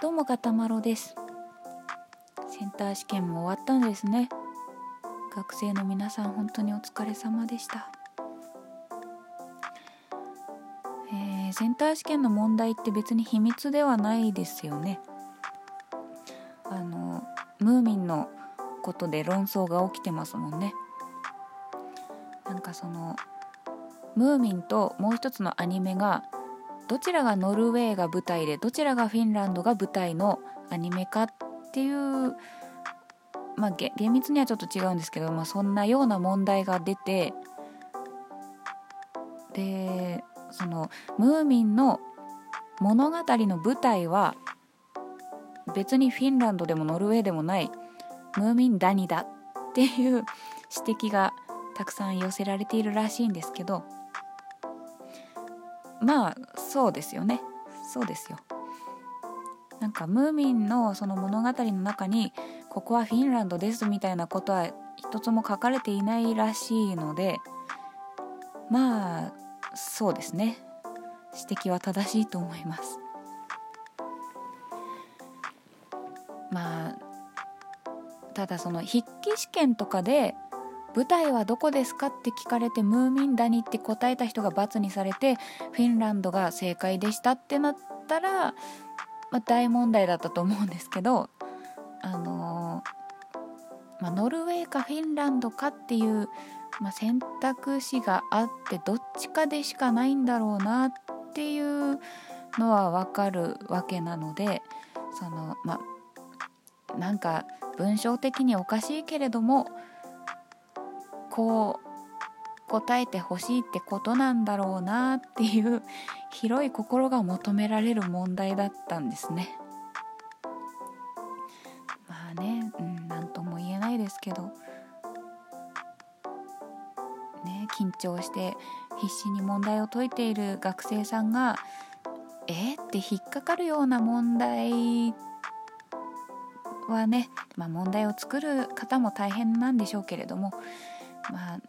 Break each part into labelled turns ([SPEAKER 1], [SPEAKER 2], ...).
[SPEAKER 1] どうもかたまろです。センター試験も終わったんですね。学生の皆さん本当にお疲れ様でした。えー、センター試験の問題って別に秘密ではないですよね。あのムーミンのことで論争が起きてますもんね。なんかそのムーミンともう一つのアニメがどちらがノルウェーが舞台でどちらがフィンランドが舞台のアニメかっていうまあ厳密にはちょっと違うんですけど、まあ、そんなような問題が出てでそのムーミンの物語の舞台は別にフィンランドでもノルウェーでもないムーミン谷だっていう指摘がたくさん寄せられているらしいんですけどまあそうですよね。そうですよ。なんかムーミンのその物語の中にここはフィンランドですみたいなことは一つも書かれていないらしいのでまあそうですね。指摘は正しいと思います。まあただその筆記試験とかで舞台はどこですか？って聞かれてムーミン谷って答えた人が×にされてフィンランドが正解でしたってなったら、まあ、大問題だったと思うんですけどあのー、まあ、ノルウェーかフィンランドかっていう、まあ、選択肢があってどっちかでしかないんだろうなっていうのは分かるわけなのでそのまあなんか文章的におかしいけれどもこう答えてほしいってことなんだろうなっていう広い心が求められる問題だったんですね。まあね、うん、何とも言えないですけど、ね、緊張して必死に問題を解いている学生さんが「えって引っかかるような問題はね、まあ、問題を作る方も大変なんでしょうけれどもまあ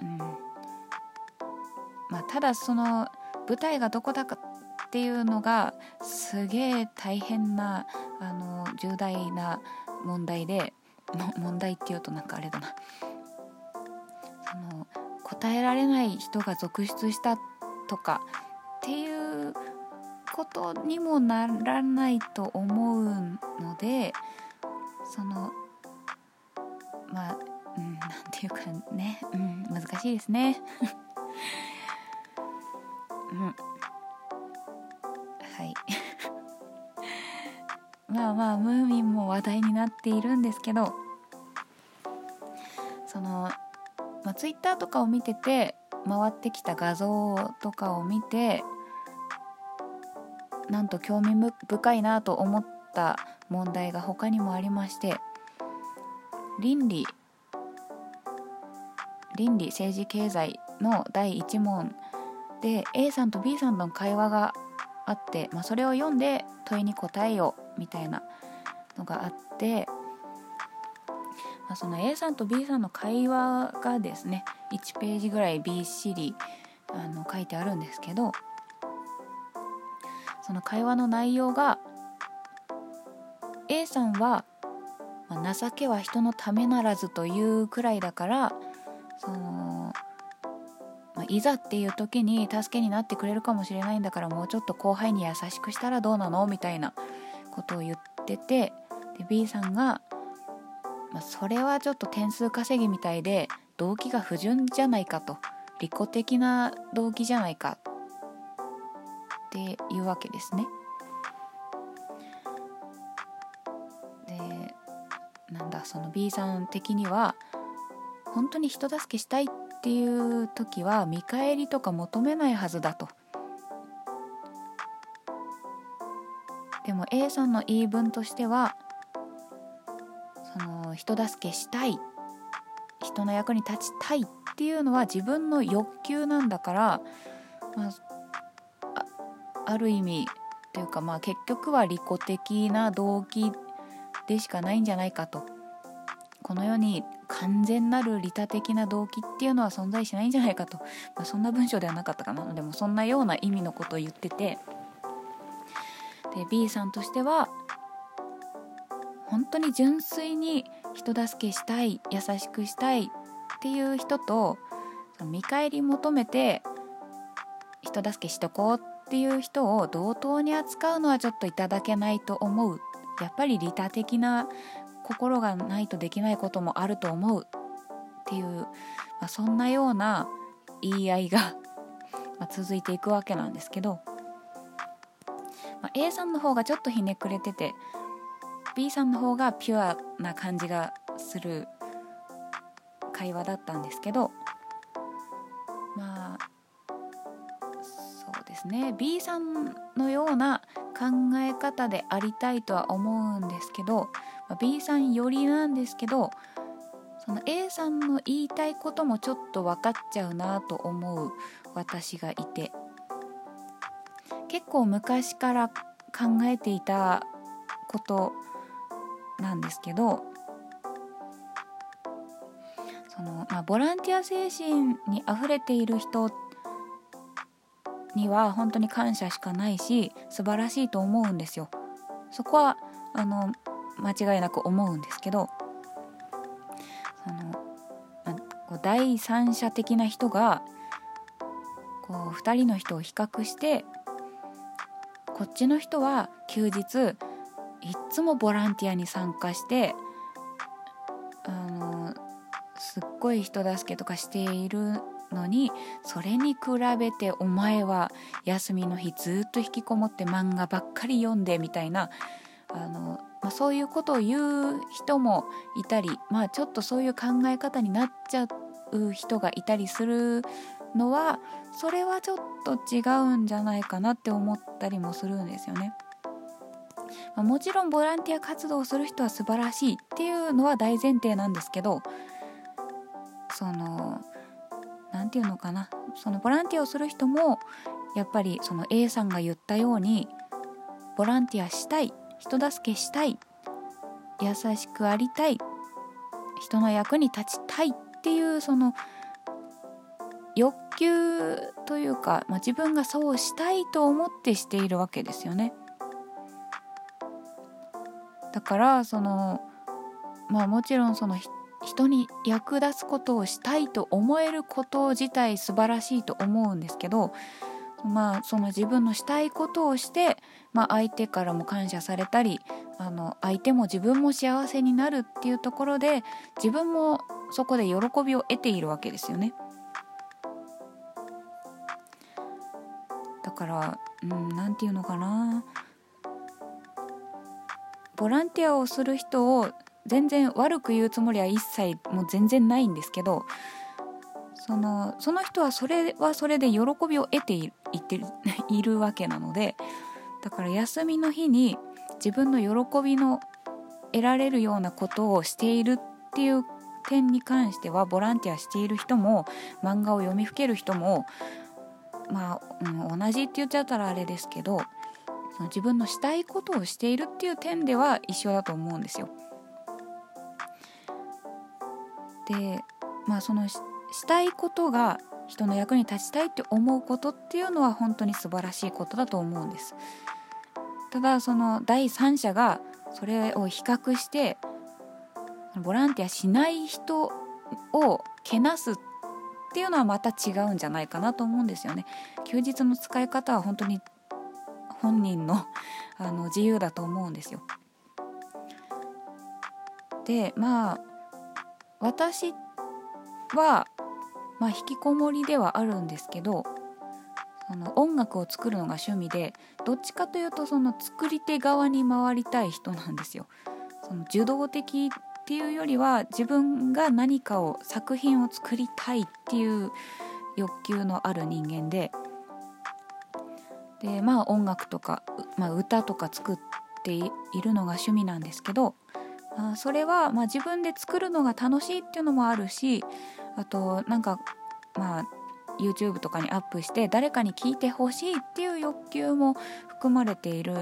[SPEAKER 1] うん。まあただその舞台がどこだかっていうのがすげえ大変なあの重大な問題で 問題っていうとなんかあれだな。その答えられない人が続出したとかっていうことにもならないと思うのでそのまあ、いうかね、うん、難しいですね。うん、はい。まあまあムーミンも話題になっているんですけどその、まあ、ツイッターとかを見てて回ってきた画像とかを見てなんと興味深いなと思った問題が他にもありまして倫理倫理政治経済の第1問で A さんと B さんの会話があって、まあ、それを読んで問いに答えよみたいなのがあって、まあ、その A さんと B さんの会話がですね1ページぐらいびっしりあの書いてあるんですけどその会話の内容が A さんは、ま、情けは人のためならずというくらいだからその、まあ、いざっていう時に助けになってくれるかもしれないんだからもうちょっと後輩に優しくしたらどうなのみたいなことを言っててで B さんが、まあ、それはちょっと点数稼ぎみたいで動機が不純じゃないかと利己的な動機じゃないかっていうわけですね。でなんだその B さん的には本当に人助けしたいっていう時は見返りとか求めないはずだと。でも A さんの言い分としてはその人助けしたい人の役に立ちたいっていうのは自分の欲求なんだから、まあ、ある意味というかまあ結局は利己的な動機でしかないんじゃないかと。この世に完全なる利他的な動機っていうのは存在しないんじゃないかと、まあ、そんな文章ではなかったかな。でもそんなような意味のことを言ってて。で B さんとしては本当に純粋に人助けしたい優しくしたいっていう人と見返り求めて人助けしとこうっていう人を同等に扱うのはちょっといただけないと思う。やっぱり利他的な心がないとできないこともあると思う。っていう、まあ、そんなような言い合いが ま続いていくわけなんですけど、まあ、A さんの方がちょっとひねくれてて B さんの方がピュアな感じがする会話だったんですけど。まあそうですね。B さんのような考え方でありたいとは思うんですけど、B さん寄りなんですけどその A さんの言いたいこともちょっと分かっちゃうなと思う私がいて結構昔から考えていたことなんですけどその、まあ、ボランティア精神にあふれている人には本当に感謝しかないし素晴らしいと思うんですよ。そこはあの間違いなく思うんですけどその、まこう第三者的な人がこう2人の人を比較してこっちの人は休日いっつもボランティアに参加してあのすっごい人助けとかしているのにそれに比べてお前は休みの日ずっと引きこもって漫画ばっかり読んでみたいなあの、まあ、そういうことを言う人もいたりまあちょっとそういう考え方になっちゃう人がいたりするのはそれはちょっと違うんじゃないかなって思ったりもするんですよね。まあ、もちろんボランティア活動をする人は素晴らしいっていうのは大前提なんですけどその何て言うのかなそのボランティアをする人もやっぱりその A さんが言ったようにボランティアしたい人助けしたい優しくありたい人の役に立ちたいっていうその欲求というか、まあ、自分がそうしたいと思ってしているわけですよね。だからそのまあもちろんその人に役立つことをしたいと思えること自体素晴らしいと思うんですけどまあその自分のしたいことをして、まあ、相手からも感謝されたりあの相手も自分も幸せになるっていうところで自分もそこで喜びを得ているわけですよね。だから何、うん、て言うのかなボランティアをする人を全然悪く言うつもりは一切もう全然ないんですけどそのその人はそれはそれで喜びを得ているってる いるわけなのでだから休みの日に自分の喜びの得られるようなことをしているっていう点に関してはボランティアしている人も漫画を読みふける人もまあ、うん、同じって言っちゃったらあれですけどその自分のしたいことをしているっていう点では一緒だと思うんですよ。でまあそのしたいことが人の役に立ちたいって思うことっていうのは本当に素晴らしいことだと思うんです。ただその第三者がそれを比較してボランティアしない人をけなすっていうのはまた違うんじゃないかなと思うんですよね。休日の使い方は本当に本人のあの自由だと思うんですよ。でまあ私は、まあ、引きこもりではあるんですけどその音楽を作るのが趣味でどっちかというとその作り手側に回りたい人なんですよ。その受動的っていうよりは自分が何かを作品を作りたいっていう欲求のある人間ででまあ音楽とか、まあ、歌とか作っているのが趣味なんですけどあそれはま自分で作るのが楽しいっていうのもあるしあとなんかまあ YouTube とかにアップして誰かに聞いてほしいっていう欲求も含まれている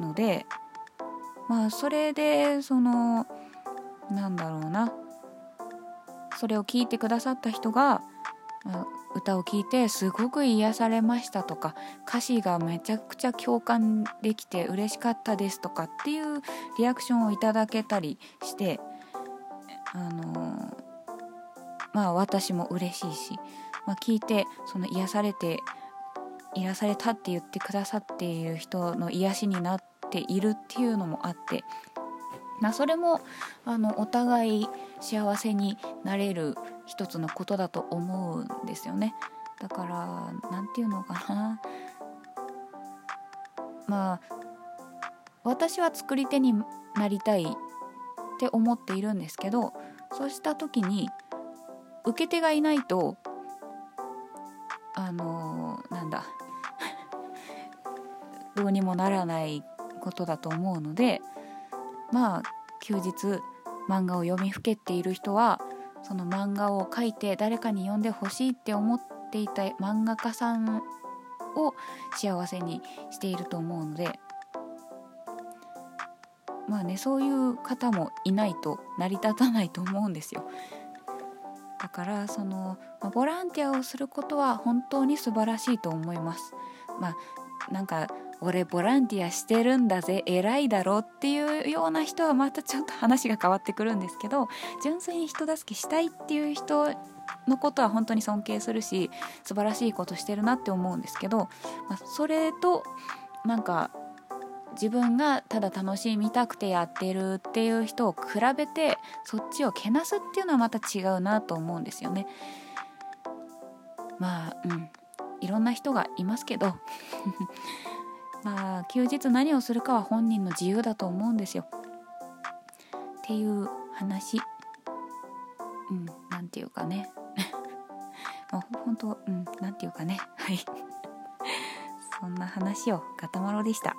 [SPEAKER 1] のでまあそれでそのなんだろうな。それを聞いてくださった人が、歌を聴いてすごく癒されましたとか歌詞がめちゃくちゃ共感できて嬉しかったですとかっていうリアクションをいただけたりしてあのまあ私も嬉しいし、まあ、聞いてその癒されて癒されたって言ってくださっている人の癒しになっているっていうのもあってまあ、それもあのお互い幸せになれる一つのことだと思うんですよね。だから何て言うのかな。まあ私は作り手になりたいって思っているんですけどそうした時に受け手がいないとあのなんだ どうにもならないことだと思うのでまあ休日漫画を読みふけっている人はその漫画を描いて誰かに読んでほしいって思っていた漫画家さんを幸せにしていると思うのでまあねそういう方もいないと成り立たないと思うんですよ。だからその、まあ、ボランティアをすることは本当に素晴らしいと思います。まあなんか俺ボランティアしてるんだぜ偉いだろっていうような人はまたちょっと話が変わってくるんですけど純粋に人助けしたいっていう人のことは本当に尊敬するし素晴らしいことしてるなって思うんですけど、まあ、それとなんか自分がただ楽しみたくてやってるっていう人を比べてそっちをけなすっていうのはまた違うなと思うんですよね。まあうん。いろんな人がいますけど。まあ休日何をするかは本人の自由だと思うんですよ。っていう話。うんなんていうかね。まあ本当うんなんていうかね。はい。そんな話をガタマロでした。